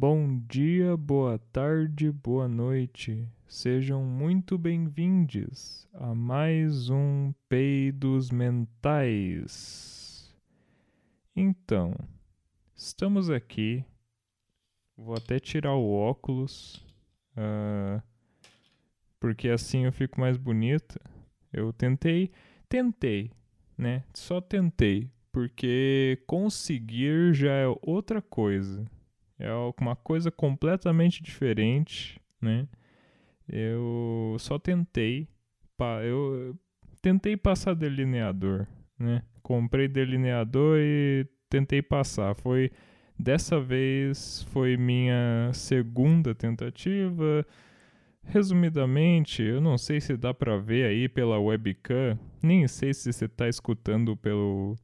Bom dia, boa tarde, boa noite. Sejam muito bem-vindos a mais um Peidos Mentais. Então, estamos aqui. Vou até tirar o óculos, uh, porque assim eu fico mais bonita. Eu tentei, tentei, né? Só tentei, porque conseguir já é outra coisa. É uma coisa completamente diferente, né? Eu só tentei, eu tentei passar delineador, né? Comprei delineador e tentei passar. Foi dessa vez foi minha segunda tentativa. Resumidamente, eu não sei se dá para ver aí pela webcam, nem sei se você está escutando pelo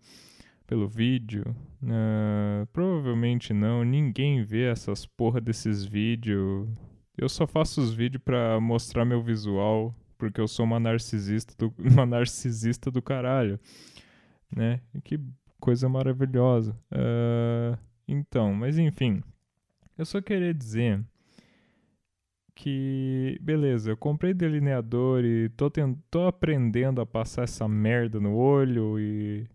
pelo vídeo. Uh, provavelmente não, ninguém vê essas porra desses vídeos. Eu só faço os vídeos pra mostrar meu visual, porque eu sou uma narcisista do, uma narcisista do caralho. Né? Que coisa maravilhosa. Uh, então, mas enfim. Eu só queria dizer que, beleza, eu comprei delineador e tô, tô aprendendo a passar essa merda no olho e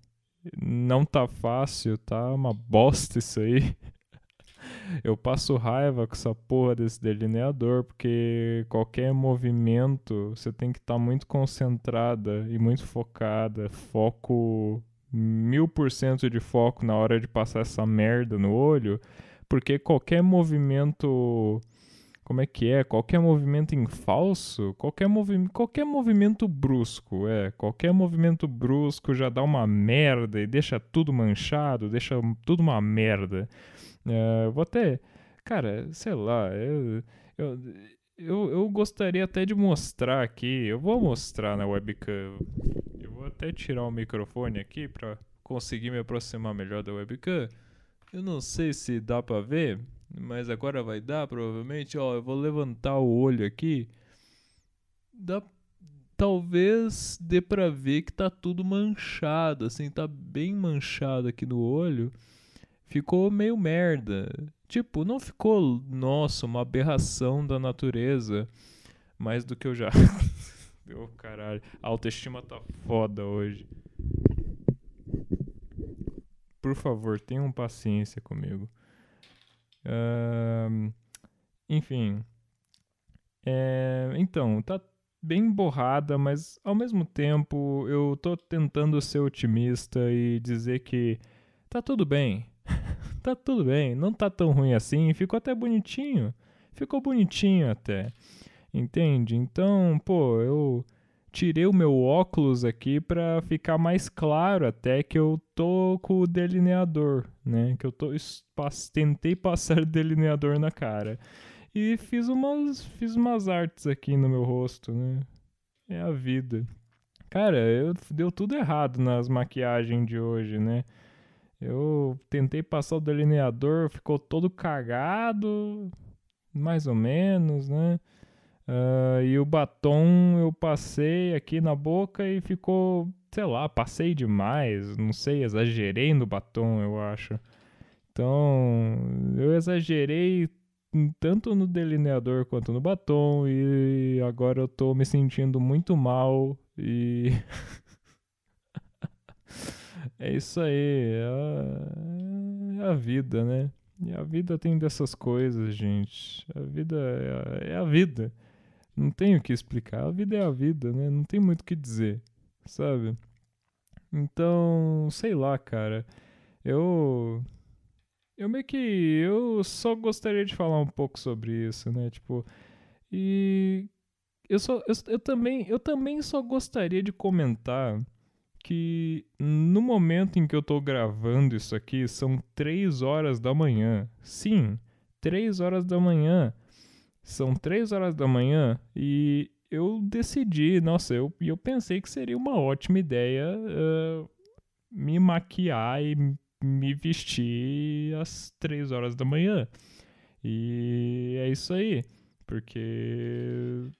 não tá fácil, tá uma bosta isso aí. Eu passo raiva com essa porra desse delineador, porque qualquer movimento você tem que estar tá muito concentrada e muito focada. Foco, mil por cento de foco na hora de passar essa merda no olho, porque qualquer movimento como é que é? Qualquer movimento em falso, qualquer, movi qualquer movimento brusco, é, qualquer movimento brusco já dá uma merda e deixa tudo manchado, deixa tudo uma merda. É, vou até, cara, sei lá, eu, eu, eu, eu gostaria até de mostrar aqui, eu vou mostrar na webcam, eu vou até tirar o microfone aqui para conseguir me aproximar melhor da webcam. Eu não sei se dá para ver, mas agora vai dar, provavelmente. Ó, eu vou levantar o olho aqui. Dá, talvez dê pra ver que tá tudo manchado, assim, tá bem manchado aqui no olho. Ficou meio merda. Tipo, não ficou, nossa, uma aberração da natureza. Mais do que eu já. Meu caralho. A autoestima tá foda hoje. Por favor, tenham paciência comigo. Uh, enfim. É, então, tá bem borrada, mas ao mesmo tempo eu tô tentando ser otimista e dizer que tá tudo bem. tá tudo bem, não tá tão ruim assim, ficou até bonitinho. Ficou bonitinho até. Entende? Então, pô, eu tirei o meu óculos aqui para ficar mais claro até que eu tô com o delineador, né? Que eu tô tentei passar delineador na cara. E fiz umas fiz umas artes aqui no meu rosto, né? É a vida. Cara, eu deu tudo errado nas maquiagens de hoje, né? Eu tentei passar o delineador, ficou todo cagado, mais ou menos, né? Uh, e o batom eu passei aqui na boca e ficou, sei lá, passei demais, não sei, exagerei no batom, eu acho. Então, eu exagerei tanto no delineador quanto no batom e agora eu tô me sentindo muito mal e é isso aí, é a, é a vida, né? E a vida tem dessas coisas, gente. A vida é a, é a vida. Não tenho o que explicar. A vida é a vida, né? Não tem muito o que dizer, sabe? Então, sei lá, cara. Eu. Eu meio que. Eu só gostaria de falar um pouco sobre isso, né? Tipo. E. Eu, só, eu, eu, também, eu também só gostaria de comentar que no momento em que eu tô gravando isso aqui são 3 horas da manhã. Sim, 3 horas da manhã. São três horas da manhã e eu decidi, nossa, eu, eu pensei que seria uma ótima ideia uh, me maquiar e me vestir às três horas da manhã. E é isso aí, porque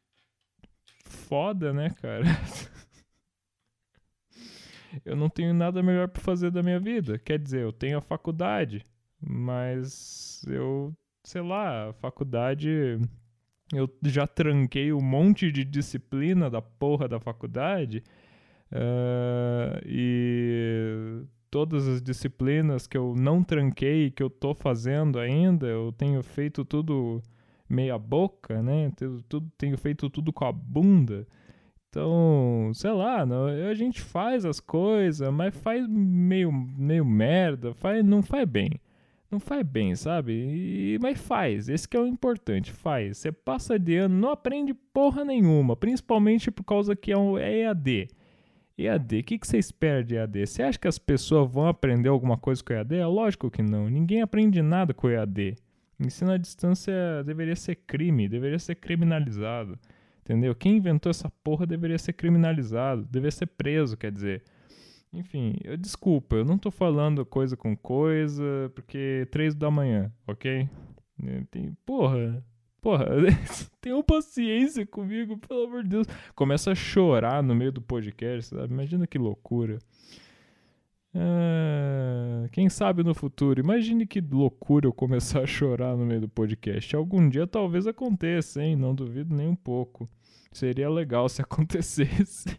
foda, né, cara? eu não tenho nada melhor para fazer da minha vida. Quer dizer, eu tenho a faculdade, mas eu sei lá, a faculdade. Eu já tranquei um monte de disciplina da porra da faculdade. Uh, e todas as disciplinas que eu não tranquei, que eu tô fazendo ainda, eu tenho feito tudo meia boca, né? Tenho, tudo, tenho feito tudo com a bunda. Então, sei lá, não, a gente faz as coisas, mas faz meio, meio merda, faz, não faz bem. Não faz bem, sabe? E, mas faz, esse que é o importante, faz. Você passa de ano, não aprende porra nenhuma, principalmente por causa que é, um, é EAD. EAD, o que, que você espera de EAD? Você acha que as pessoas vão aprender alguma coisa com EAD? É lógico que não, ninguém aprende nada com EAD. Ensino à distância deveria ser crime, deveria ser criminalizado. Entendeu? Quem inventou essa porra deveria ser criminalizado, deveria ser preso, quer dizer. Enfim, eu, desculpa, eu não tô falando coisa com coisa, porque três da manhã, ok? Tem, porra, porra, tenham paciência comigo, pelo amor de Deus. Começa a chorar no meio do podcast, sabe? Imagina que loucura. Ah, quem sabe no futuro? Imagine que loucura eu começar a chorar no meio do podcast. Algum dia talvez aconteça, hein? Não duvido nem um pouco. Seria legal se acontecesse.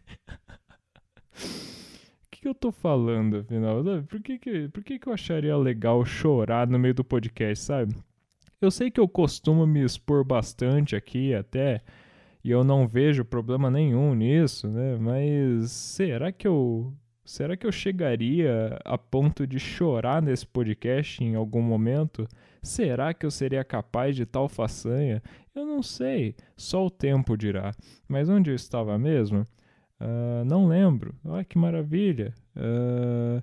Que eu tô falando, afinal? Por que, que, por que, que eu acharia legal chorar no meio do podcast, sabe? Eu sei que eu costumo me expor bastante aqui até, e eu não vejo problema nenhum nisso, né? Mas será que eu Será que eu chegaria a ponto de chorar nesse podcast em algum momento? Será que eu seria capaz de tal façanha? Eu não sei, só o tempo dirá. Mas onde eu estava mesmo? Uh, não lembro. Olha que maravilha. Uh,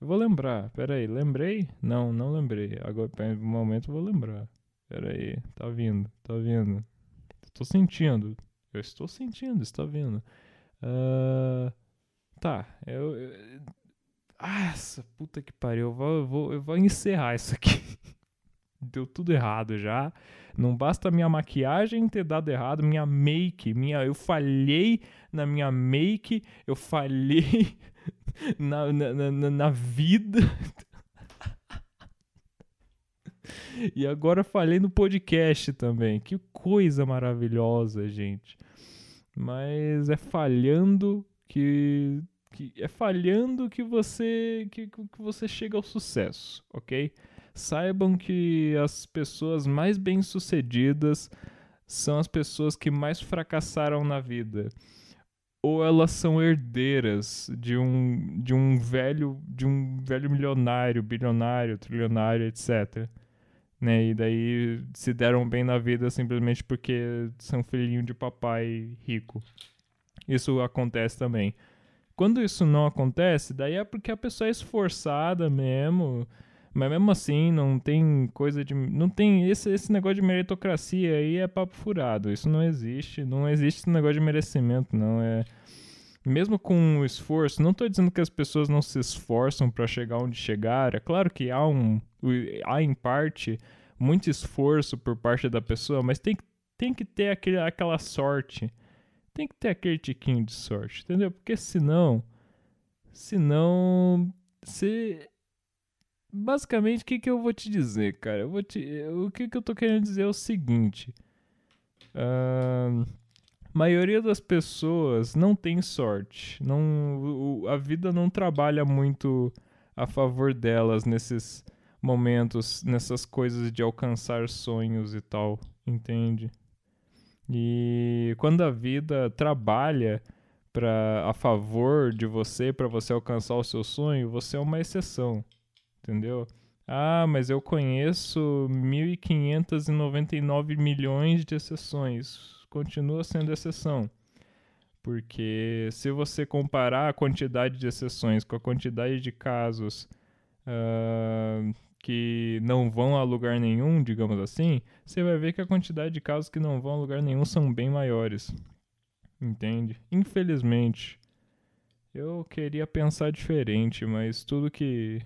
eu vou lembrar. Peraí, lembrei? Não, não lembrei. Agora, no momento, eu vou lembrar. Peraí, tá vindo, tá vindo. Estou sentindo. Eu estou sentindo, está vindo. Uh, Tá, eu. eu ah, essa puta que pariu. Eu vou, eu vou, eu vou encerrar isso aqui. Deu tudo errado já. Não basta minha maquiagem ter dado errado, minha make, minha, eu falhei na minha make, eu falhei na, na, na, na vida. e agora falhei no podcast também. Que coisa maravilhosa, gente. Mas é falhando que, que é falhando que você que, que você chega ao sucesso, ok? Saibam que as pessoas mais bem-sucedidas são as pessoas que mais fracassaram na vida. Ou elas são herdeiras de um, de um velho de um velho milionário, bilionário, trilionário, etc. Né? E daí se deram bem na vida simplesmente porque são filhinho de papai rico isso acontece também. Quando isso não acontece, daí é porque a pessoa é esforçada mesmo, mas mesmo assim não tem coisa de. Não tem. Esse, esse negócio de meritocracia aí é papo furado. Isso não existe. Não existe esse negócio de merecimento, não. É. Mesmo com o esforço, não estou dizendo que as pessoas não se esforçam para chegar onde chegar. É claro que há um. Há em parte muito esforço por parte da pessoa, mas tem, tem que ter aquele, aquela sorte tem que ter aquele tiquinho de sorte, entendeu? Porque senão, senão, você basicamente o que, que eu vou te dizer, cara? Eu vou te, o que, que eu tô querendo dizer é o seguinte: uh, maioria das pessoas não tem sorte, não, a vida não trabalha muito a favor delas nesses momentos, nessas coisas de alcançar sonhos e tal, entende? E quando a vida trabalha para a favor de você, para você alcançar o seu sonho, você é uma exceção, entendeu? Ah, mas eu conheço 1.599 milhões de exceções. Continua sendo exceção. Porque se você comparar a quantidade de exceções com a quantidade de casos uh, que não vão a lugar nenhum, digamos assim, você vai ver que a quantidade de casos que não vão a lugar nenhum são bem maiores. Entende? Infelizmente. Eu queria pensar diferente, mas tudo que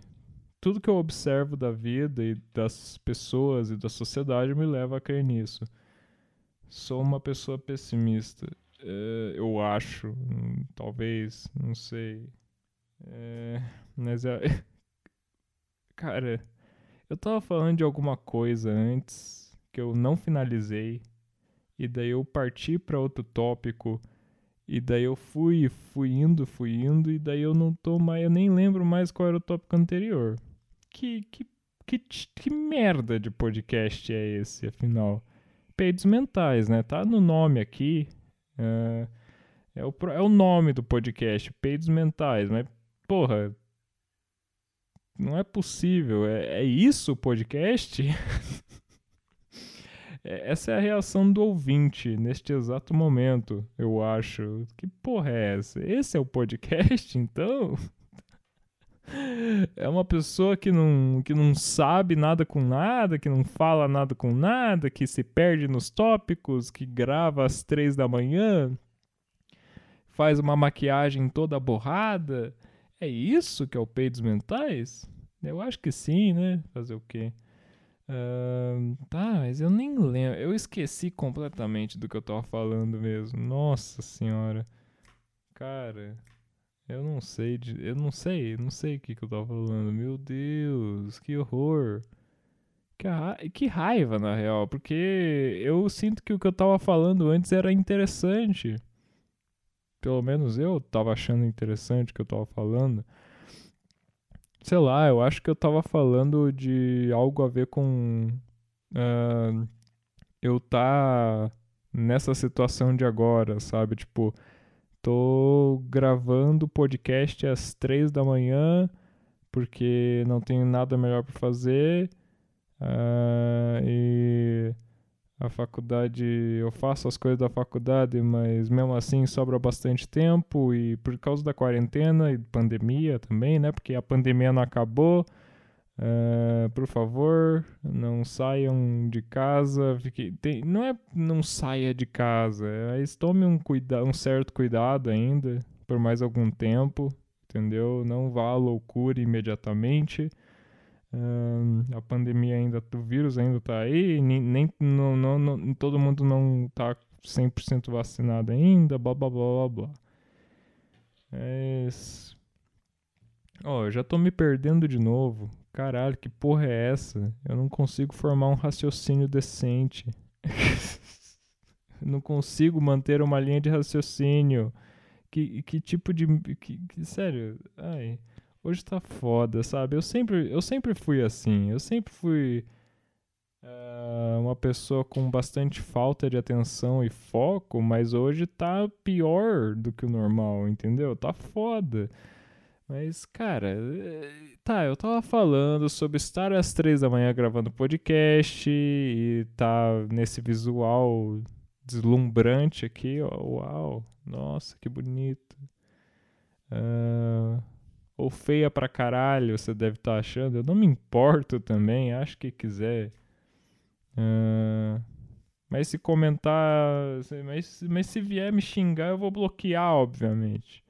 tudo que eu observo da vida e das pessoas e da sociedade me leva a crer nisso. Sou uma pessoa pessimista. É, eu acho, hum, talvez, não sei. É, mas é, cara, Eu tava falando de alguma coisa antes que eu não finalizei e daí eu parti para outro tópico e daí eu fui, fui indo, fui indo e daí eu não tô mais, eu nem lembro mais qual era o tópico anterior. Que que que, que merda de podcast é esse, afinal? Peidos mentais, né? Tá no nome aqui. É, é, o, é o nome do podcast, Peidos Mentais, mas, porra, não é possível. É, é isso o podcast? É, essa é a reação do ouvinte neste exato momento, eu acho. Que porra é essa? Esse é o podcast, então? É uma pessoa que não, que não sabe nada com nada, que não fala nada com nada, que se perde nos tópicos, que grava às três da manhã, faz uma maquiagem toda borrada. É isso que é o Peidos Mentais? Eu acho que sim, né? Fazer o quê? Uh, tá, mas eu nem lembro. Eu esqueci completamente do que eu tava falando mesmo. Nossa senhora. Cara, eu não sei. Eu não sei. Não sei o que, que eu tava falando. Meu Deus, que horror. Que, que raiva, na real. Porque eu sinto que o que eu tava falando antes era interessante. Pelo menos eu tava achando interessante o que eu tava falando. Sei lá, eu acho que eu tava falando de algo a ver com uh, eu tá nessa situação de agora, sabe? Tipo, tô gravando podcast às três da manhã porque não tenho nada melhor para fazer uh, e a faculdade, eu faço as coisas da faculdade, mas mesmo assim sobra bastante tempo e por causa da quarentena e pandemia também, né? Porque a pandemia não acabou. Uh, por favor, não saiam de casa. Fique, tem, não é não saia de casa, é, tome um, cuida, um certo cuidado ainda por mais algum tempo, entendeu? Não vá à loucura imediatamente a pandemia ainda, o vírus ainda tá aí, nem, nem não, não, não, todo mundo não tá 100% vacinado ainda, blá blá blá blá blá. É Ó, oh, já tô me perdendo de novo. Caralho, que porra é essa? Eu não consigo formar um raciocínio decente. não consigo manter uma linha de raciocínio. Que, que tipo de. Que, que, sério? Ai. Hoje tá foda, sabe? Eu sempre, eu sempre fui assim. Eu sempre fui uh, uma pessoa com bastante falta de atenção e foco, mas hoje tá pior do que o normal, entendeu? Tá foda. Mas, cara, eh, tá, eu tava falando sobre estar às três da manhã gravando podcast e tá nesse visual deslumbrante aqui, ó. Uau, nossa, que bonito. Uh, ou feia pra caralho, você deve estar tá achando. Eu não me importo também, acho que quiser. Uh, mas se comentar. Mas, mas se vier me xingar, eu vou bloquear, obviamente.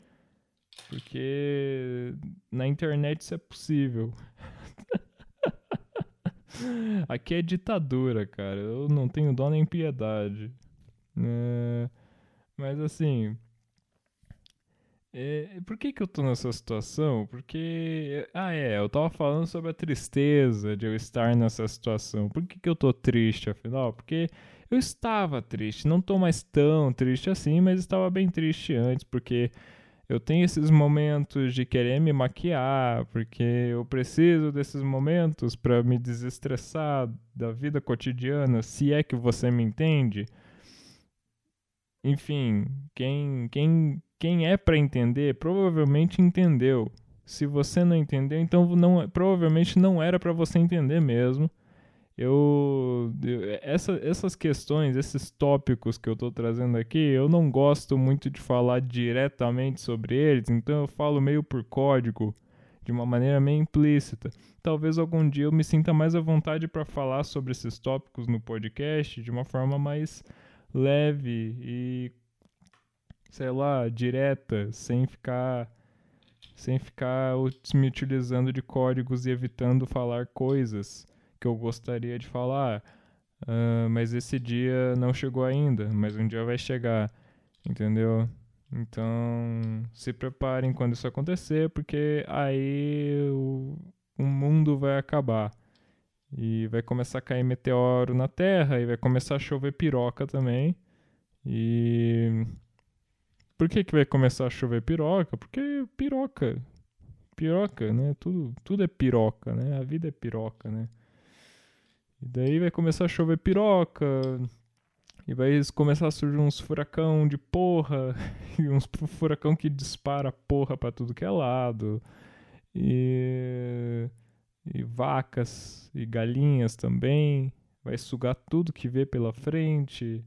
Porque na internet isso é possível. Aqui é ditadura, cara. Eu não tenho dó nem piedade. Uh, mas assim. É, por que, que eu tô nessa situação? Porque. Ah, é, eu tava falando sobre a tristeza de eu estar nessa situação. Por que, que eu tô triste, afinal? Porque eu estava triste. Não tô mais tão triste assim, mas estava bem triste antes, porque eu tenho esses momentos de querer me maquiar, porque eu preciso desses momentos para me desestressar da vida cotidiana, se é que você me entende. Enfim, quem, quem quem é para entender provavelmente entendeu. Se você não entendeu, então não, provavelmente não era para você entender mesmo. Eu, eu essa, essas questões, esses tópicos que eu estou trazendo aqui, eu não gosto muito de falar diretamente sobre eles, então eu falo meio por código, de uma maneira meio implícita. Talvez algum dia eu me sinta mais à vontade para falar sobre esses tópicos no podcast de uma forma mais leve e sei lá, direta, sem ficar sem ficar me utilizando de códigos e evitando falar coisas que eu gostaria de falar. Uh, mas esse dia não chegou ainda, mas um dia vai chegar, entendeu? Então, se preparem quando isso acontecer, porque aí o, o mundo vai acabar. E vai começar a cair meteoro na Terra e vai começar a chover piroca também. E por que, que vai começar a chover piroca? Porque piroca. Piroca, né? Tudo, tudo é piroca, né? A vida é piroca, né? E daí vai começar a chover piroca. E vai começar a surgir uns furacão de porra. E uns furacão que dispara porra pra tudo que é lado. E, e vacas e galinhas também. Vai sugar tudo que vê pela frente.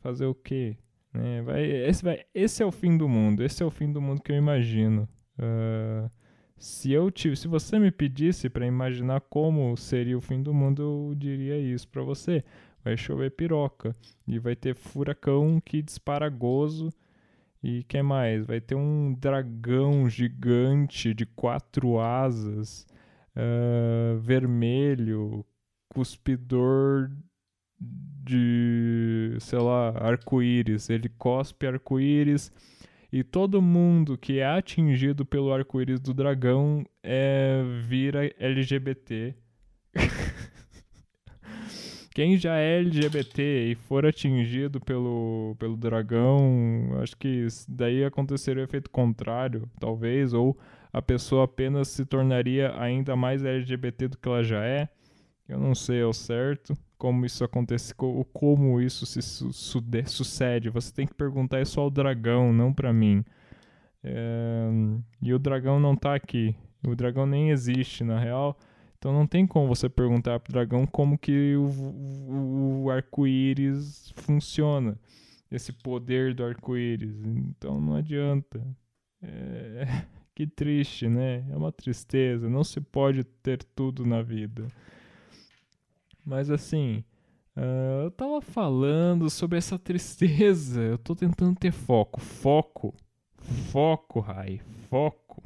Fazer o quê? Né? Vai, esse, vai, esse é o fim do mundo. Esse é o fim do mundo que eu imagino. Uh, se eu tive, se você me pedisse para imaginar como seria o fim do mundo, eu diria isso para você. Vai chover piroca e vai ter furacão que dispara gozo. E que mais? Vai ter um dragão gigante de quatro asas, uh, vermelho, cuspidor de, sei lá, arco-íris. Ele cospe arco-íris e todo mundo que é atingido pelo arco-íris do dragão é, vira LGBT. Quem já é LGBT e for atingido pelo, pelo dragão, acho que daí aconteceria o efeito contrário, talvez, ou a pessoa apenas se tornaria ainda mais LGBT do que ela já é. Eu não sei ao certo como isso acontece, como isso se su sucede. Você tem que perguntar isso ao dragão, não para mim. É, e o dragão não tá aqui. O dragão nem existe, na real. Então não tem como você perguntar pro dragão como que o, o, o arco-íris funciona. Esse poder do arco-íris. Então não adianta. É, que triste, né? É uma tristeza. Não se pode ter tudo na vida. Mas assim, uh, eu tava falando sobre essa tristeza. Eu tô tentando ter foco. Foco. Foco, Rai. Foco.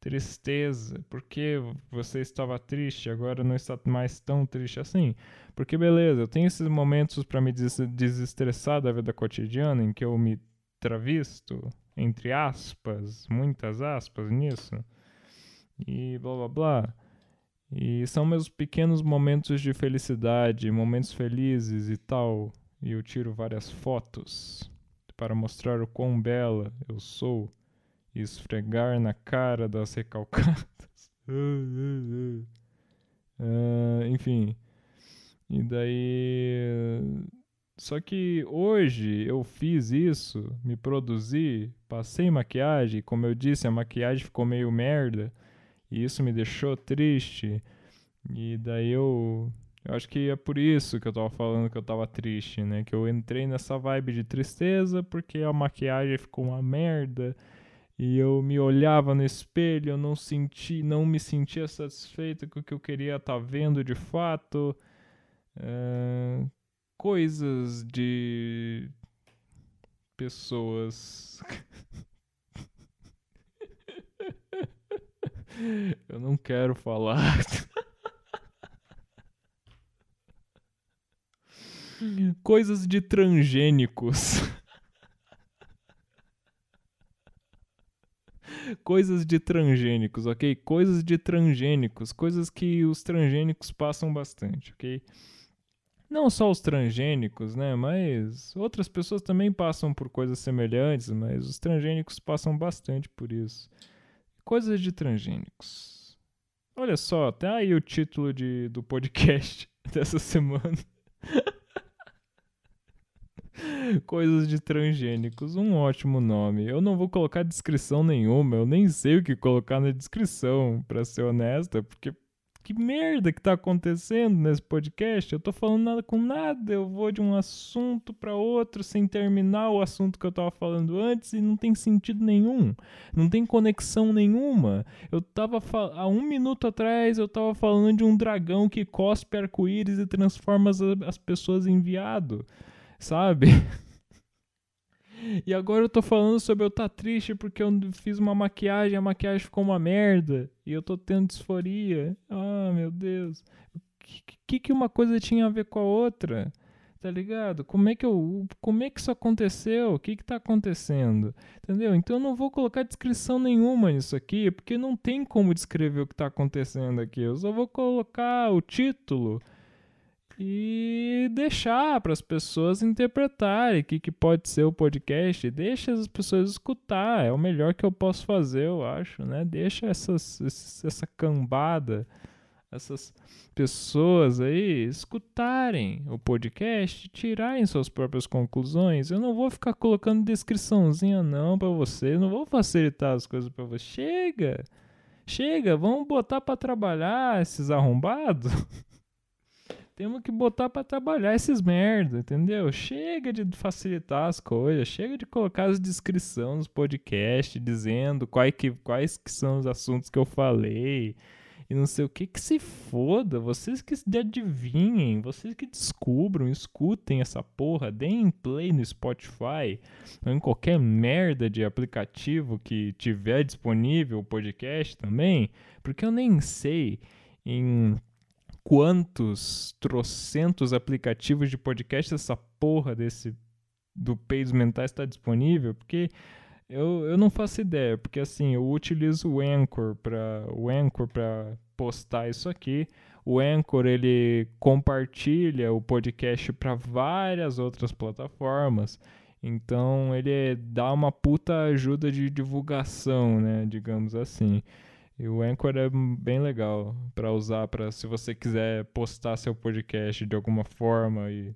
Tristeza. Por que você estava triste agora não está mais tão triste assim? Porque beleza, eu tenho esses momentos para me des desestressar da vida cotidiana em que eu me travisto, entre aspas, muitas aspas nisso. E blá blá blá. E são meus pequenos momentos de felicidade, momentos felizes e tal. E eu tiro várias fotos para mostrar o quão bela eu sou e esfregar na cara das recalcadas. uh, enfim. E daí. Só que hoje eu fiz isso, me produzi, passei maquiagem, como eu disse, a maquiagem ficou meio merda. E isso me deixou triste. E daí eu. Eu acho que é por isso que eu tava falando que eu tava triste, né? Que eu entrei nessa vibe de tristeza porque a maquiagem ficou uma merda. E eu me olhava no espelho, eu não senti, não me sentia satisfeito com o que eu queria estar tá vendo de fato. É, coisas de pessoas Eu não quero falar. Coisas de transgênicos. Coisas de transgênicos, ok? Coisas de transgênicos. Coisas que os transgênicos passam bastante, ok? Não só os transgênicos, né? Mas outras pessoas também passam por coisas semelhantes, mas os transgênicos passam bastante por isso. Coisas de transgênicos. Olha só, tá aí o título de, do podcast dessa semana. Coisas de transgênicos, um ótimo nome. Eu não vou colocar descrição nenhuma, eu nem sei o que colocar na descrição, para ser honesta, porque que merda que tá acontecendo nesse podcast? Eu tô falando nada com nada, eu vou de um assunto para outro sem terminar o assunto que eu tava falando antes e não tem sentido nenhum. Não tem conexão nenhuma. Eu tava há um minuto atrás eu tava falando de um dragão que cospe arco-íris e transforma as, as pessoas em viado, sabe? E agora eu tô falando sobre eu tá triste porque eu fiz uma maquiagem, a maquiagem ficou uma merda. E eu tô tendo disforia. Ah, meu Deus. O que, que uma coisa tinha a ver com a outra? tá ligado? Como é que eu, como é que isso aconteceu? O que que tá acontecendo? Entendeu? Então eu não vou colocar descrição nenhuma nisso aqui, porque não tem como descrever o que tá acontecendo aqui. Eu só vou colocar o título e deixar para as pessoas interpretarem o que, que pode ser o podcast. Deixa as pessoas escutar, é o melhor que eu posso fazer, eu acho, né? Deixa essas, essa cambada essas pessoas aí escutarem o podcast, tirarem suas próprias conclusões. Eu não vou ficar colocando descriçãozinha não para você, não vou facilitar as coisas para você. Chega. Chega, vamos botar para trabalhar esses arrombados. Temos que botar para trabalhar esses merda, entendeu? Chega de facilitar as coisas, chega de colocar as descrições nos podcasts dizendo quais que, quais que são os assuntos que eu falei e não sei o que, que se foda. Vocês que adivinhem, vocês que descubram, escutem essa porra, deem play no Spotify ou em qualquer merda de aplicativo que tiver disponível o podcast também, porque eu nem sei em quantos trocentos aplicativos de podcast essa porra desse do Peidos Mentais está disponível, porque eu, eu não faço ideia, porque assim, eu utilizo o Anchor para o Anchor para postar isso aqui. O Anchor ele compartilha o podcast para várias outras plataformas. Então ele dá uma puta ajuda de divulgação, né, digamos assim. E o Anchor é bem legal para usar para se você quiser postar seu podcast de alguma forma e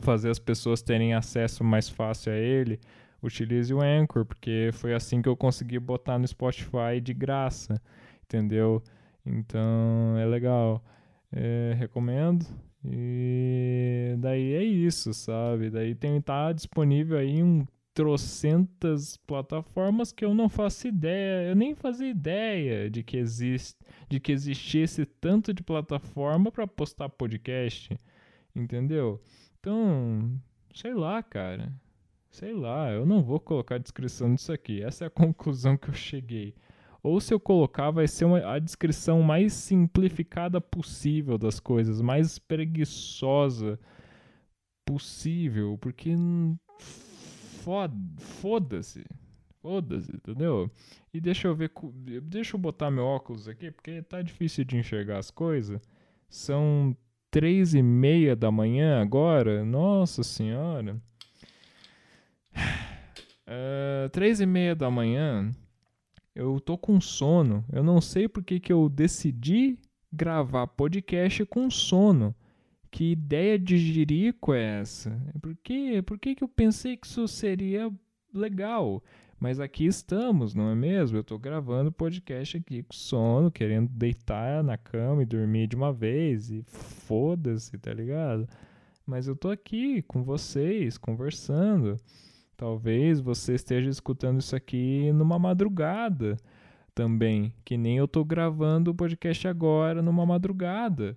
fazer as pessoas terem acesso mais fácil a ele utilize o Anchor, porque foi assim que eu consegui botar no Spotify de graça, entendeu? Então é legal, é, recomendo. E daí é isso, sabe? Daí tem tá disponível aí um trocentas plataformas que eu não faço ideia, eu nem fazia ideia de que existe, de que existisse tanto de plataforma para postar podcast, entendeu? Então, sei lá, cara. Sei lá, eu não vou colocar a descrição disso aqui. Essa é a conclusão que eu cheguei. Ou se eu colocar, vai ser uma, a descrição mais simplificada possível das coisas, mais preguiçosa possível, porque foda-se. Foda-se, entendeu? E deixa eu ver, deixa eu botar meu óculos aqui, porque tá difícil de enxergar as coisas. São três e meia da manhã agora, nossa senhora. Uh, três e meia da manhã, eu tô com sono. Eu não sei porque que eu decidi gravar podcast com sono. Que ideia de jirico é essa? Por que, por que, que eu pensei que isso seria legal? Mas aqui estamos, não é mesmo? Eu tô gravando podcast aqui com sono, querendo deitar na cama e dormir de uma vez. E foda-se, tá ligado? Mas eu tô aqui com vocês, conversando. Talvez você esteja escutando isso aqui numa madrugada também, que nem eu estou gravando o podcast agora numa madrugada.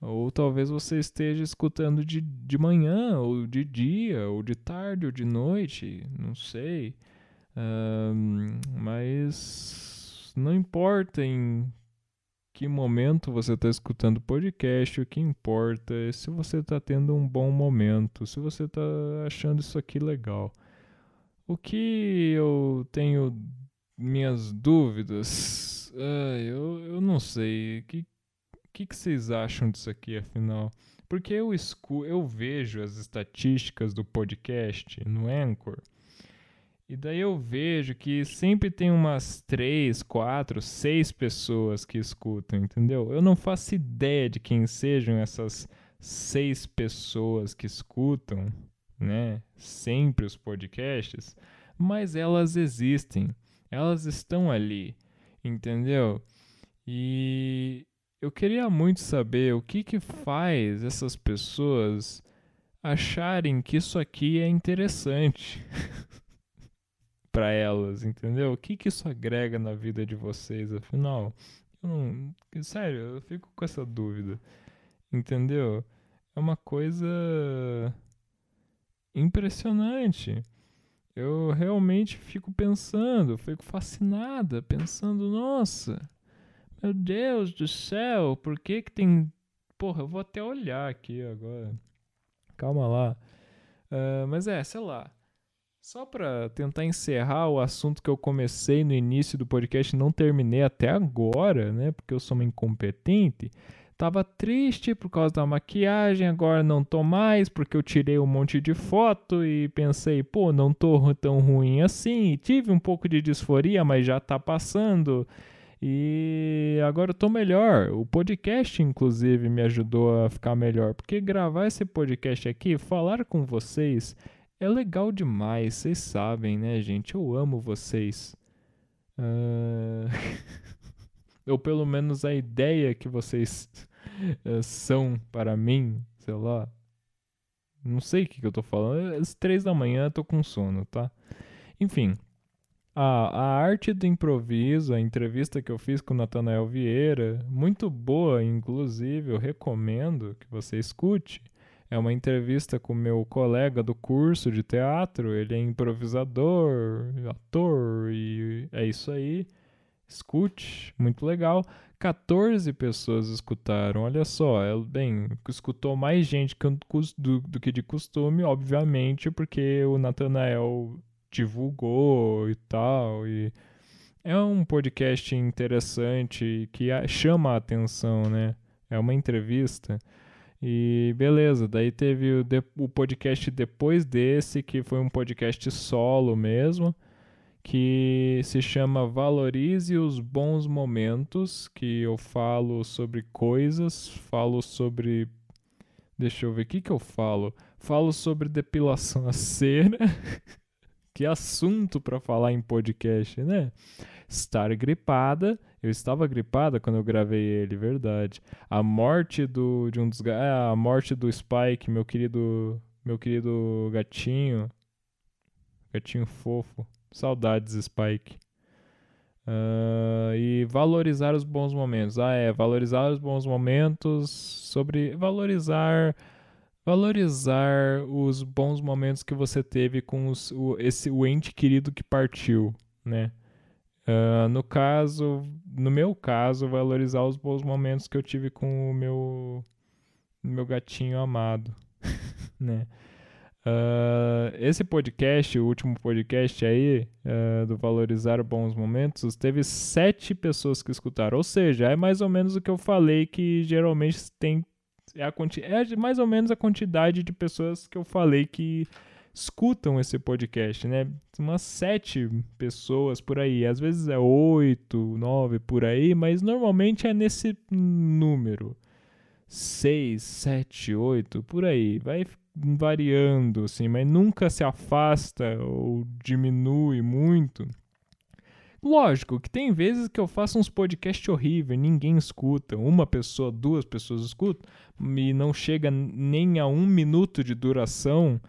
Ou talvez você esteja escutando de, de manhã, ou de dia, ou de tarde, ou de noite, não sei. Um, mas não importa em que momento você está escutando o podcast, o que importa é se você está tendo um bom momento, se você está achando isso aqui legal. O que eu tenho minhas dúvidas, ah, eu, eu não sei. Que, que, que vocês acham disso aqui, afinal? Porque eu, escu eu vejo as estatísticas do podcast no Anchor. E daí eu vejo que sempre tem umas três, quatro, seis pessoas que escutam, entendeu? Eu não faço ideia de quem sejam essas seis pessoas que escutam né, sempre os podcasts, mas elas existem, elas estão ali, entendeu? E eu queria muito saber o que que faz essas pessoas acharem que isso aqui é interessante para elas, entendeu? O que que isso agrega na vida de vocês, afinal? Sério, eu fico com essa dúvida, entendeu? É uma coisa impressionante. Eu realmente fico pensando, fico fascinada, pensando, nossa, meu Deus do céu, por que que tem. Porra, eu vou até olhar aqui agora. calma lá. Uh, mas é, sei lá. Só para tentar encerrar o assunto que eu comecei no início do podcast e não terminei até agora, né? Porque eu sou uma incompetente. Tava triste por causa da maquiagem, agora não tô mais porque eu tirei um monte de foto e pensei, pô, não tô tão ruim assim. Tive um pouco de disforia, mas já tá passando. E agora eu tô melhor. O podcast, inclusive, me ajudou a ficar melhor. Porque gravar esse podcast aqui, falar com vocês, é legal demais. Vocês sabem, né, gente? Eu amo vocês. Uh... Ou pelo menos a ideia que vocês uh, são para mim, sei lá. Não sei o que, que eu tô falando. Às três da manhã eu tô com sono, tá? Enfim. A, a arte do improviso, a entrevista que eu fiz com o Natanael Vieira, muito boa, inclusive, eu recomendo que você escute. É uma entrevista com meu colega do curso de teatro, ele é improvisador, ator e é isso aí. Escute, muito legal. 14 pessoas escutaram, olha só, é, bem, escutou mais gente do, do que de costume, obviamente, porque o Nathanael divulgou e tal, e é um podcast interessante que chama a atenção, né? É uma entrevista. E beleza, daí teve o, de, o podcast depois desse, que foi um podcast solo mesmo que se chama Valorize os Bons Momentos, que eu falo sobre coisas, falo sobre. Deixa eu ver, o que, que eu falo? Falo sobre depilação a cera. que assunto para falar em podcast, né? Estar gripada. Eu estava gripada quando eu gravei ele, verdade. A morte do de um dos é, a morte do Spike, meu querido, meu querido gatinho, gatinho fofo. Saudades, Spike. Uh, e valorizar os bons momentos. Ah, é, valorizar os bons momentos sobre valorizar valorizar os bons momentos que você teve com os, o, esse o ente querido que partiu, né? Uh, no caso, no meu caso, valorizar os bons momentos que eu tive com o meu meu gatinho amado, né? Uh, esse podcast, o último podcast aí, uh, do Valorizar Bons Momentos, teve sete pessoas que escutaram. Ou seja, é mais ou menos o que eu falei que geralmente tem. É, a, é mais ou menos a quantidade de pessoas que eu falei que escutam esse podcast, né? Umas sete pessoas por aí. Às vezes é oito, nove por aí, mas normalmente é nesse número. Seis, sete, oito, por aí. Vai variando, assim, mas nunca se afasta ou diminui muito. Lógico que tem vezes que eu faço uns podcasts horríveis, ninguém escuta, uma pessoa, duas pessoas escutam, e não chega nem a um minuto de duração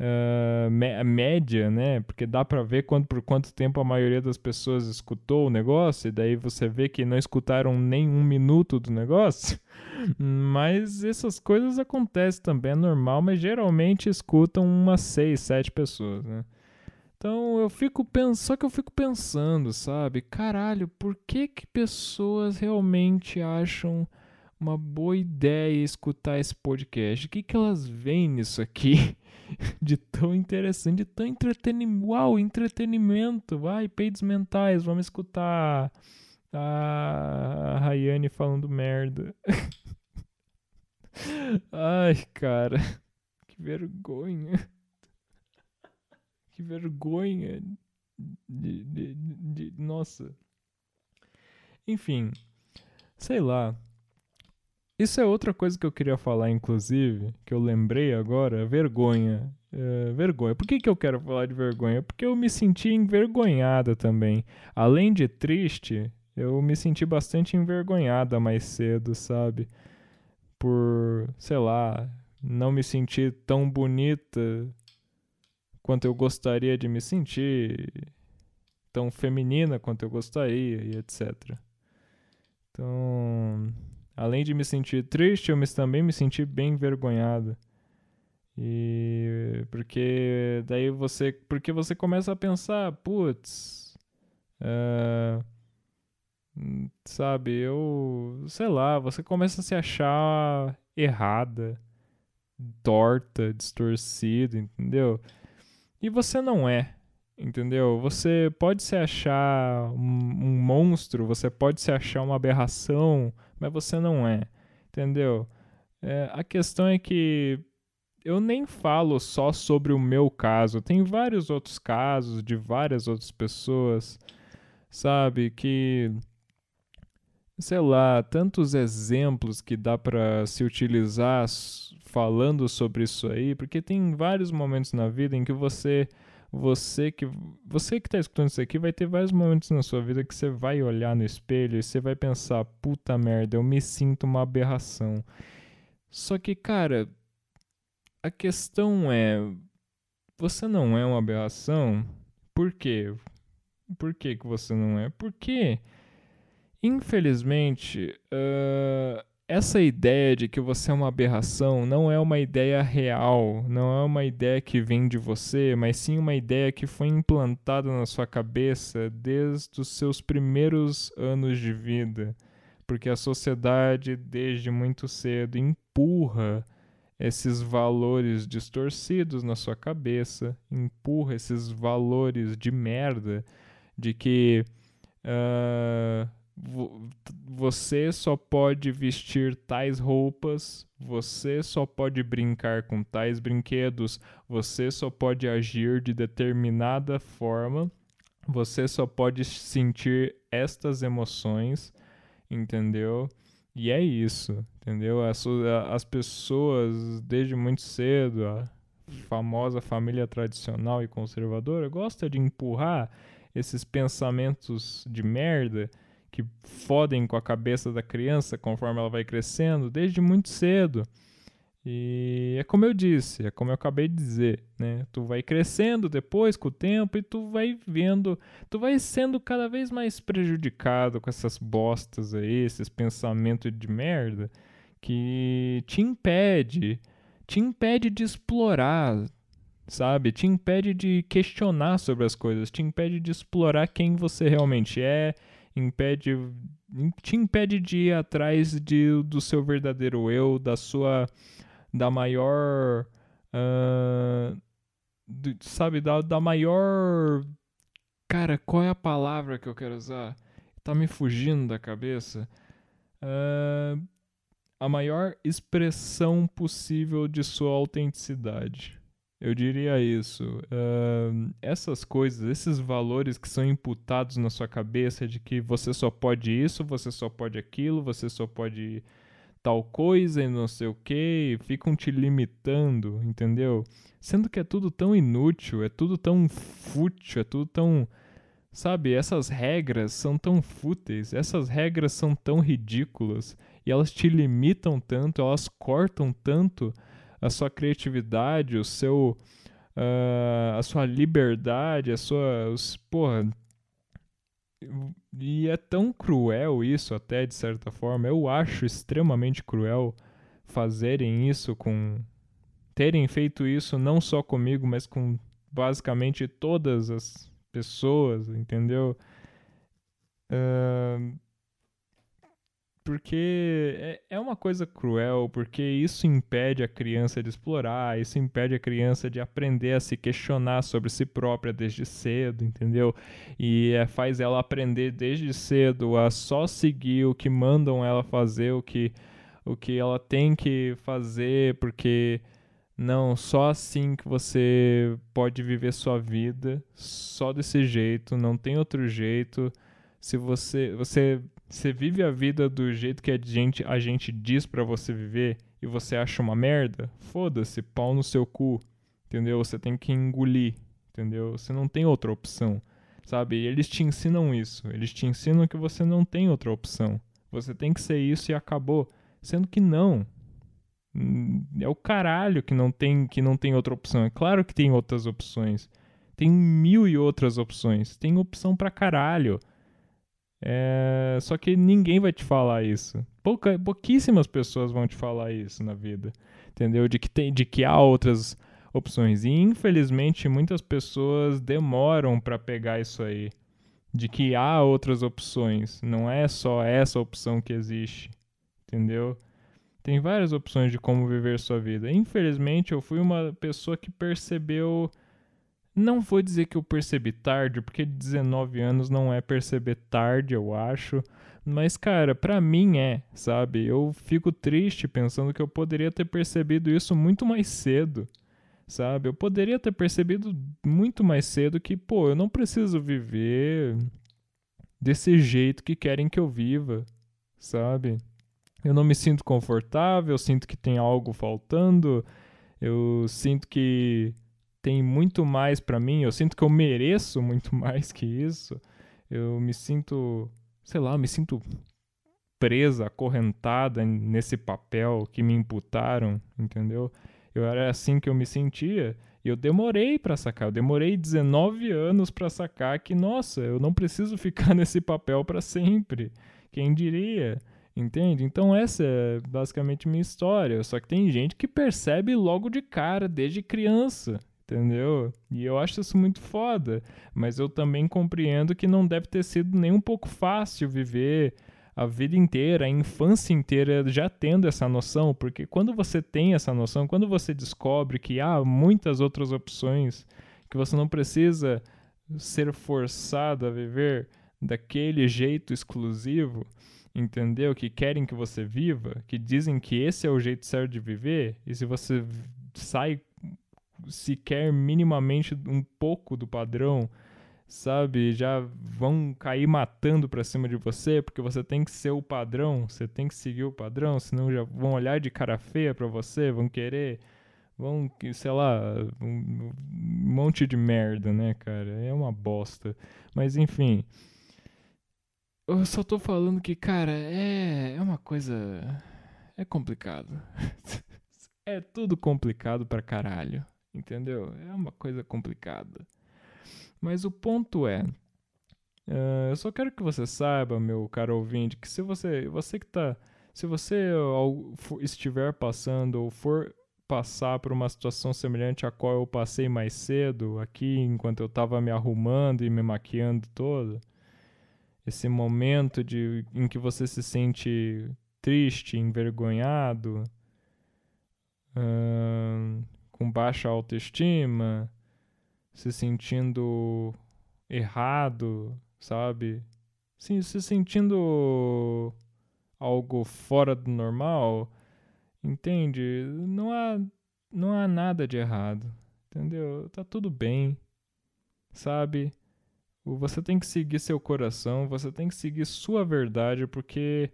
uh, média, né? Porque dá para ver quanto, por quanto tempo a maioria das pessoas escutou o negócio, e daí você vê que não escutaram nem um minuto do negócio. Mas essas coisas acontecem também, é normal, mas geralmente escutam umas 6, 7 pessoas, né? Então eu fico pensando, só que eu fico pensando, sabe? Caralho, por que que pessoas realmente acham uma boa ideia escutar esse podcast? O que que elas veem nisso aqui de tão interessante, de tão entretenimento? Uau, entretenimento, vai, peidos mentais, vamos escutar a Rayane falando merda. Ai, cara. Que vergonha. Que vergonha. De, de, de, nossa. Enfim. Sei lá. Isso é outra coisa que eu queria falar, inclusive, que eu lembrei agora. Vergonha. É, vergonha. Por que, que eu quero falar de vergonha? Porque eu me senti envergonhada também. Além de triste, eu me senti bastante envergonhada mais cedo, sabe? por, sei lá, não me sentir tão bonita quanto eu gostaria de me sentir, tão feminina quanto eu gostaria e etc. Então, além de me sentir triste, eu também me senti bem envergonhado. E porque daí você, porque você começa a pensar, putz, uh, sabe, eu, sei lá, você começa a se achar errada, torta, distorcida, entendeu? E você não é, entendeu? Você pode se achar um, um monstro, você pode se achar uma aberração, mas você não é, entendeu? É, a questão é que eu nem falo só sobre o meu caso, tem vários outros casos de várias outras pessoas, sabe, que sei lá, tantos exemplos que dá para se utilizar falando sobre isso aí, porque tem vários momentos na vida em que você você que você que tá escutando isso aqui vai ter vários momentos na sua vida que você vai olhar no espelho e você vai pensar, puta merda, eu me sinto uma aberração. Só que, cara, a questão é você não é uma aberração? Por quê? Por que, que você não é? Porque Infelizmente, uh, essa ideia de que você é uma aberração não é uma ideia real, não é uma ideia que vem de você, mas sim uma ideia que foi implantada na sua cabeça desde os seus primeiros anos de vida. Porque a sociedade, desde muito cedo, empurra esses valores distorcidos na sua cabeça, empurra esses valores de merda de que. Uh, você só pode vestir tais roupas, você só pode brincar com tais brinquedos, você só pode agir de determinada forma, você só pode sentir estas emoções, entendeu? E é isso, entendeu? As, as pessoas, desde muito cedo, a famosa família tradicional e conservadora, gosta de empurrar esses pensamentos de merda que fodem com a cabeça da criança conforme ela vai crescendo desde muito cedo. E é como eu disse, é como eu acabei de dizer, né? Tu vai crescendo depois com o tempo e tu vai vendo, tu vai sendo cada vez mais prejudicado com essas bostas aí, esses pensamentos de merda que te impede, te impede de explorar, sabe? Te impede de questionar sobre as coisas, te impede de explorar quem você realmente é impede te impede de ir atrás de, do seu verdadeiro eu, da sua da maior uh, sabe da, da maior cara qual é a palavra que eu quero usar? Tá me fugindo da cabeça. Uh, a maior expressão possível de sua autenticidade eu diria isso. Uh, essas coisas, esses valores que são imputados na sua cabeça de que você só pode isso, você só pode aquilo, você só pode tal coisa e não sei o que, ficam te limitando, entendeu? Sendo que é tudo tão inútil, é tudo tão fútil, é tudo tão. Sabe, essas regras são tão fúteis, essas regras são tão ridículas e elas te limitam tanto, elas cortam tanto a sua criatividade, o seu, uh, a sua liberdade, a sua, os, porra, e é tão cruel isso até de certa forma. Eu acho extremamente cruel fazerem isso com terem feito isso não só comigo, mas com basicamente todas as pessoas, entendeu? Uh, porque é, é uma coisa cruel, porque isso impede a criança de explorar, isso impede a criança de aprender a se questionar sobre si própria desde cedo, entendeu? E é, faz ela aprender desde cedo a só seguir o que mandam ela fazer, o que, o que ela tem que fazer, porque não, só assim que você pode viver sua vida, só desse jeito, não tem outro jeito. Se você, você você vive a vida do jeito que a gente, a gente diz para você viver e você acha uma merda, foda-se, pau no seu cu, entendeu? Você tem que engolir, entendeu? Você não tem outra opção, sabe? E eles te ensinam isso, eles te ensinam que você não tem outra opção. Você tem que ser isso e acabou, sendo que não. Hum, é o caralho que não tem que não tem outra opção. É claro que tem outras opções. Tem mil e outras opções. Tem opção pra caralho. É, só que ninguém vai te falar isso. Pouca, pouquíssimas pessoas vão te falar isso na vida. Entendeu? De que, tem, de que há outras opções. E infelizmente muitas pessoas demoram para pegar isso aí. De que há outras opções. Não é só essa opção que existe. Entendeu? Tem várias opções de como viver sua vida. Infelizmente, eu fui uma pessoa que percebeu. Não vou dizer que eu percebi tarde, porque 19 anos não é perceber tarde, eu acho. Mas, cara, pra mim é, sabe? Eu fico triste pensando que eu poderia ter percebido isso muito mais cedo, sabe? Eu poderia ter percebido muito mais cedo que, pô, eu não preciso viver desse jeito que querem que eu viva, sabe? Eu não me sinto confortável, eu sinto que tem algo faltando, eu sinto que tem muito mais para mim, eu sinto que eu mereço muito mais que isso. Eu me sinto sei lá, me sinto presa, acorrentada nesse papel que me imputaram, entendeu? Eu era assim que eu me sentia e eu demorei para sacar, eu demorei 19 anos para sacar que, nossa, eu não preciso ficar nesse papel para sempre. Quem diria? Entende? Então essa é basicamente minha história. Só que tem gente que percebe logo de cara, desde criança, entendeu? E eu acho isso muito foda, mas eu também compreendo que não deve ter sido nem um pouco fácil viver a vida inteira, a infância inteira já tendo essa noção, porque quando você tem essa noção, quando você descobre que há muitas outras opções, que você não precisa ser forçado a viver daquele jeito exclusivo, entendeu? Que querem que você viva, que dizem que esse é o jeito certo de viver, e se você sai sequer minimamente um pouco do padrão, sabe? Já vão cair matando pra cima de você, porque você tem que ser o padrão, você tem que seguir o padrão, senão já vão olhar de cara feia pra você, vão querer, vão, sei lá, um monte de merda, né, cara? É uma bosta. Mas enfim. Eu só tô falando que, cara, é, é uma coisa. É complicado. é tudo complicado pra caralho entendeu? É uma coisa complicada. Mas o ponto é, uh, eu só quero que você saiba, meu caro ouvinte, que se você, você que tá, se você estiver passando ou for passar por uma situação semelhante à qual eu passei mais cedo, aqui enquanto eu estava me arrumando e me maquiando todo, esse momento de, em que você se sente triste, envergonhado, uh, com baixa autoestima, se sentindo errado, sabe? Sim, se sentindo algo fora do normal, entende? Não há não há nada de errado, entendeu? Tá tudo bem, sabe? Você tem que seguir seu coração, você tem que seguir sua verdade, porque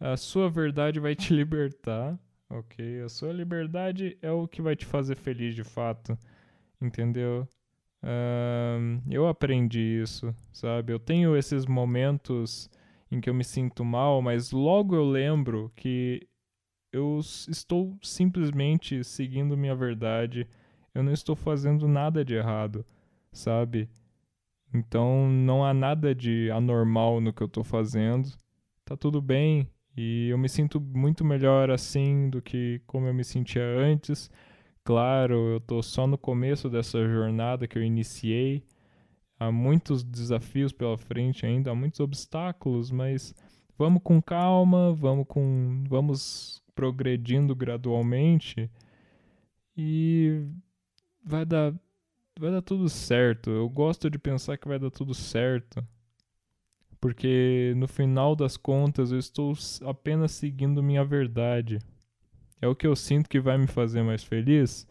a sua verdade vai te libertar Ok, a sua liberdade é o que vai te fazer feliz de fato, entendeu? Eu aprendi isso, sabe? Eu tenho esses momentos em que eu me sinto mal, mas logo eu lembro que eu estou simplesmente seguindo minha verdade, eu não estou fazendo nada de errado, sabe? Então não há nada de anormal no que eu estou fazendo, tá tudo bem, e eu me sinto muito melhor assim do que como eu me sentia antes. Claro, eu estou só no começo dessa jornada que eu iniciei. Há muitos desafios pela frente ainda, há muitos obstáculos, mas vamos com calma, vamos com vamos progredindo gradualmente e vai dar vai dar tudo certo. Eu gosto de pensar que vai dar tudo certo porque no final das contas eu estou apenas seguindo minha verdade. É o que eu sinto que vai me fazer mais feliz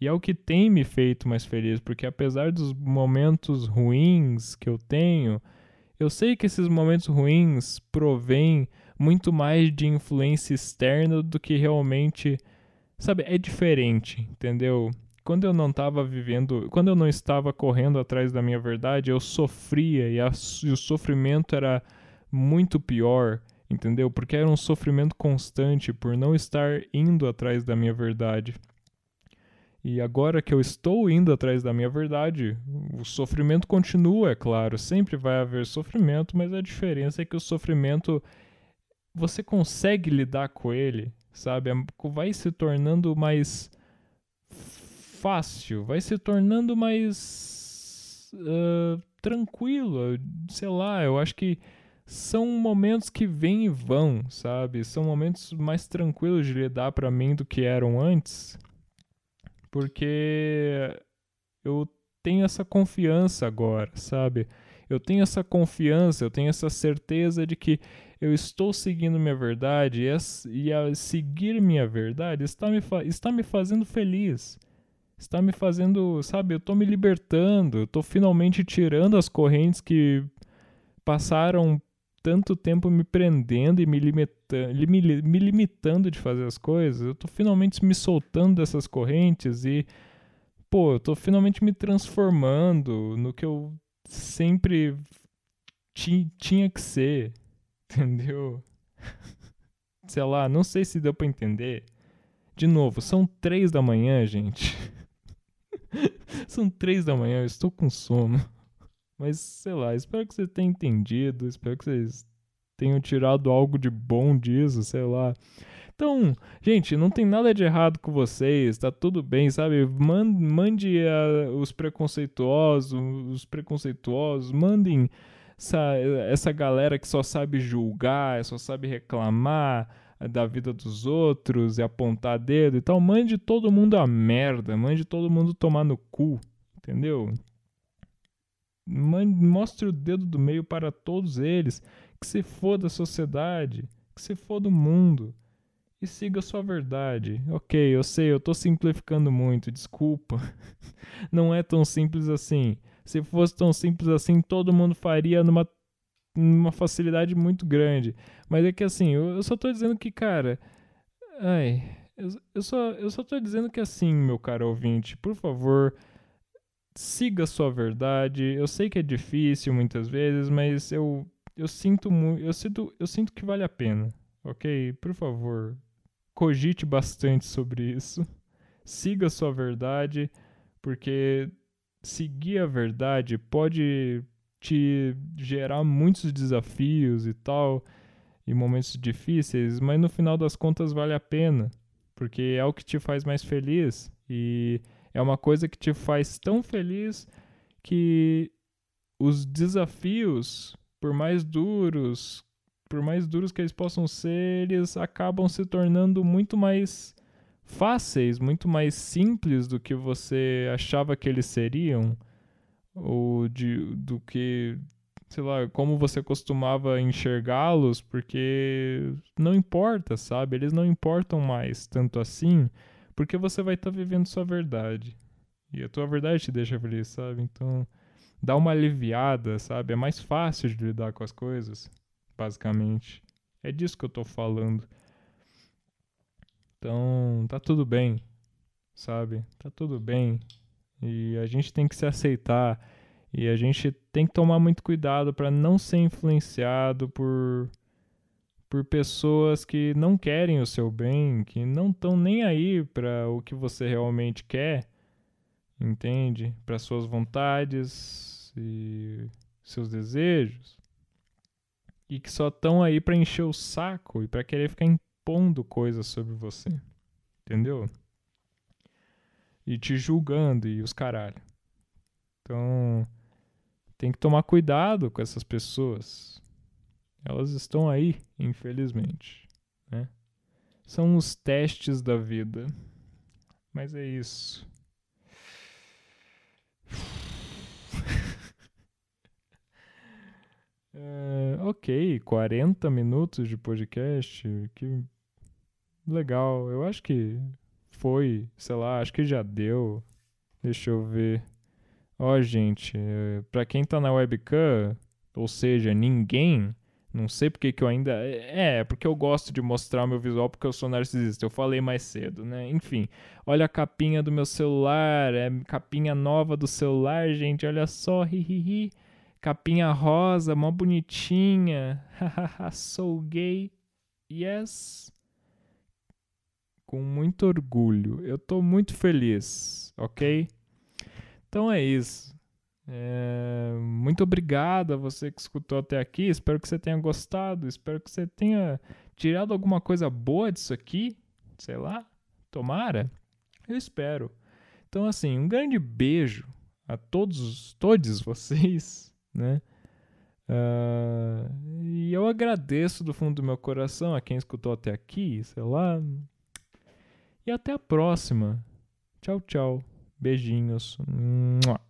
e é o que tem me feito mais feliz, porque apesar dos momentos ruins que eu tenho, eu sei que esses momentos ruins provêm muito mais de influência externa do que realmente, sabe, é diferente, entendeu? Quando eu não estava vivendo, quando eu não estava correndo atrás da minha verdade, eu sofria e, a, e o sofrimento era muito pior, entendeu? Porque era um sofrimento constante por não estar indo atrás da minha verdade. E agora que eu estou indo atrás da minha verdade, o sofrimento continua, é claro, sempre vai haver sofrimento, mas a diferença é que o sofrimento você consegue lidar com ele, sabe? Vai se tornando mais fácil, vai se tornando mais uh, tranquilo. Sei lá, eu acho que são momentos que vêm e vão, sabe? São momentos mais tranquilos de lidar para mim do que eram antes, porque eu tenho essa confiança agora, sabe? Eu tenho essa confiança, eu tenho essa certeza de que eu estou seguindo minha verdade e a, seguir minha verdade está me, está me fazendo feliz. Está me fazendo, sabe, eu estou me libertando, estou finalmente tirando as correntes que passaram tanto tempo me prendendo e me, limita me, me limitando de fazer as coisas, eu finalmente me soltando dessas correntes e, pô, tô finalmente me transformando no que eu sempre ti, tinha que ser, entendeu? Sei lá, não sei se deu pra entender. De novo, são três da manhã, gente. são três da manhã, eu estou com sono. Mas sei lá, espero que você tenha entendido, espero que vocês tenham tirado algo de bom disso, sei lá. Então, gente, não tem nada de errado com vocês, tá tudo bem, sabe? Mande, mande uh, os preconceituosos, os preconceituosos, mandem essa, essa galera que só sabe julgar, só sabe reclamar da vida dos outros e apontar dedo e tal. Mande todo mundo a merda, mande todo mundo tomar no cu, entendeu? mostre o dedo do meio para todos eles, que se for da sociedade, que se for do mundo, e siga sua verdade. Ok, eu sei, eu estou simplificando muito, desculpa. Não é tão simples assim. Se fosse tão simples assim, todo mundo faria numa, numa facilidade muito grande. Mas é que assim, eu, eu só estou dizendo que, cara. Ai. Eu, eu, só, eu só tô dizendo que assim, meu caro ouvinte, por favor siga a sua verdade. Eu sei que é difícil muitas vezes, mas eu, eu sinto muito, eu sinto, eu sinto que vale a pena. OK? Por favor, cogite bastante sobre isso. Siga a sua verdade, porque seguir a verdade pode te gerar muitos desafios e tal, e momentos difíceis, mas no final das contas vale a pena, porque é o que te faz mais feliz e é uma coisa que te faz tão feliz que os desafios, por mais duros, por mais duros que eles possam ser, eles acabam se tornando muito mais fáceis, muito mais simples do que você achava que eles seriam, ou de, do que, sei lá, como você costumava enxergá-los, porque não importa, sabe? Eles não importam mais tanto assim porque você vai estar tá vivendo sua verdade. E a tua verdade te deixa feliz, sabe? Então, dá uma aliviada, sabe? É mais fácil de lidar com as coisas, basicamente. É disso que eu tô falando. Então, tá tudo bem, sabe? Tá tudo bem. E a gente tem que se aceitar. E a gente tem que tomar muito cuidado para não ser influenciado por por pessoas que não querem o seu bem, que não estão nem aí para o que você realmente quer, entende? Para suas vontades e seus desejos. E que só estão aí para encher o saco e para querer ficar impondo coisas sobre você. Entendeu? E te julgando e os caralho. Então, tem que tomar cuidado com essas pessoas elas estão aí, infelizmente. Né? São os testes da vida. Mas é isso. é, ok, 40 minutos de podcast. Que legal. Eu acho que foi, sei lá, acho que já deu. Deixa eu ver. Ó, gente, é, pra quem tá na webcam, ou seja, ninguém não sei porque que eu ainda. É, porque eu gosto de mostrar o meu visual porque eu sou narcisista. Eu falei mais cedo, né? Enfim, olha a capinha do meu celular. É capinha nova do celular, gente. Olha só, hihihi. Capinha rosa, mó bonitinha. Sou gay. Yes. Com muito orgulho. Eu tô muito feliz, ok? Então é isso. É, muito obrigado a você que escutou até aqui. Espero que você tenha gostado. Espero que você tenha tirado alguma coisa boa disso aqui. Sei lá. Tomara. Eu espero. Então, assim, um grande beijo a todos, todos vocês, né? Uh, Eu agradeço do fundo do meu coração a quem escutou até aqui, sei lá. E até a próxima. Tchau, tchau. Beijinhos. Mua.